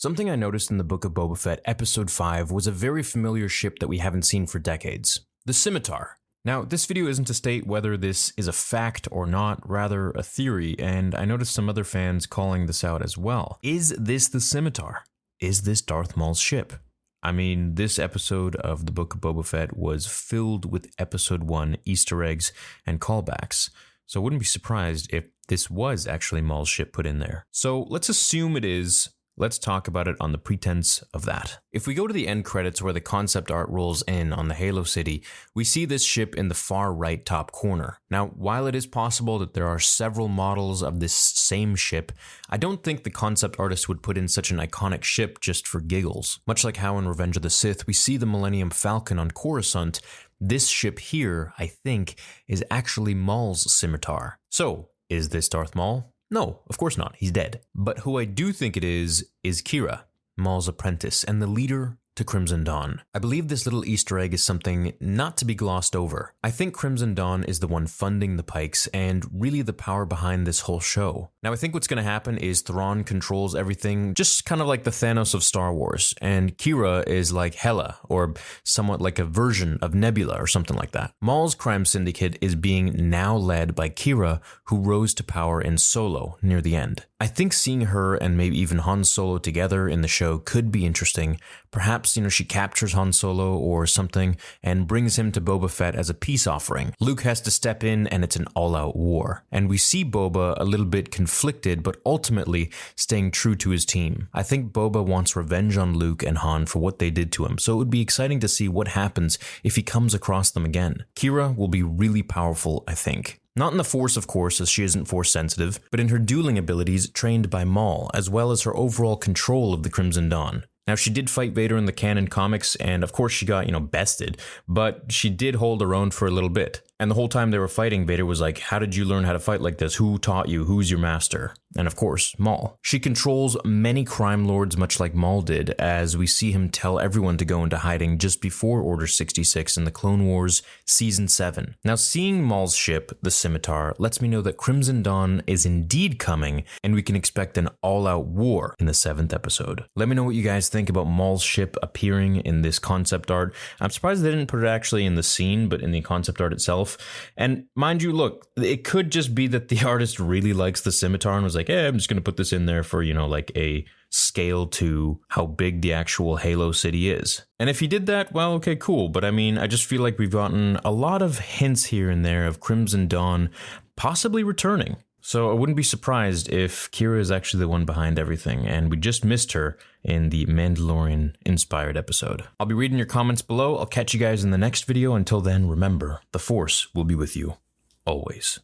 Something I noticed in the Book of Boba Fett, Episode 5, was a very familiar ship that we haven't seen for decades the Scimitar. Now, this video isn't to state whether this is a fact or not, rather a theory, and I noticed some other fans calling this out as well. Is this the Scimitar? Is this Darth Maul's ship? I mean, this episode of the Book of Boba Fett was filled with Episode 1 Easter eggs and callbacks, so I wouldn't be surprised if this was actually Maul's ship put in there. So let's assume it is, Let's talk about it on the pretense of that. If we go to the end credits where the concept art rolls in on the Halo City, we see this ship in the far right top corner. Now, while it is possible that there are several models of this same ship, I don't think the concept artist would put in such an iconic ship just for giggles. Much like how in Revenge of the Sith we see the Millennium Falcon on Coruscant, this ship here, I think, is actually Maul's scimitar. So, is this Darth Maul? No, of course not. He's dead. But who I do think it is, is Qi'ra, Maul's apprentice, and the leader to Crimson Dawn. I believe this little Easter egg is something not to be glossed over. I think Crimson Dawn is the one funding the Pykes and really the power behind this whole show. Now, I think what's going to happen is Thrawn controls everything, just kind of like the Thanos of Star Wars, and Qi'ra is like Hela, or somewhat like a version of Nebula or something like that. Maul's crime syndicate is being now led by Qi'ra, who rose to power in Solo near the end. I think seeing her and maybe even Han Solo together in the show could be interesting. Perhaps, you know, she captures Han Solo or something and brings him to Boba Fett as a peace offering. Luke has to step in and it's an all out war. And we see Boba a little bit conflicted, but ultimately staying true to his team. I think Boba wants revenge on Luke and Han for what they did to him, so it would be exciting to see what happens if he comes across them again. Qi'ra will be really powerful, I think. Not in the Force, of course, as she isn't Force sensitive, but in her dueling abilities trained by Maul, as well as her overall control of the Crimson Dawn. Now, she did fight Vader in the canon comics, and of course, she got, you know, bested, but she did hold her own for a little bit. And the whole time they were fighting, Vader was like, How did you learn how to fight like this? Who taught you? Who's your master? And of course, Maul. She controls many crime lords, much like Maul did, as we see him tell everyone to go into hiding just before Order 66 in the Clone Wars Season 7. Now, seeing Maul's ship, the Scimitar, lets me know that Crimson Dawn is indeed coming, and we can expect an all out war in the seventh episode. Let me know what you guys think about Maul's ship appearing in this concept art. I'm surprised they didn't put it actually in the scene, but in the concept art itself. And mind you, look, it could just be that the artist really likes the scimitar and was like, "Hey, I'm just going to put this in there for, you know, like a scale to how big the actual Halo City is. And if he did that, well, okay, cool. But I mean, I just feel like we've gotten a lot of hints here and there of Crimson Dawn possibly returning. So I wouldn't be surprised if Qi'ra is actually the one behind everything, and we just missed her in the Mandalorian inspired episode. I'll be reading your comments below. I'll catch you guys in the next video. Until then, remember, the Force will be with you always.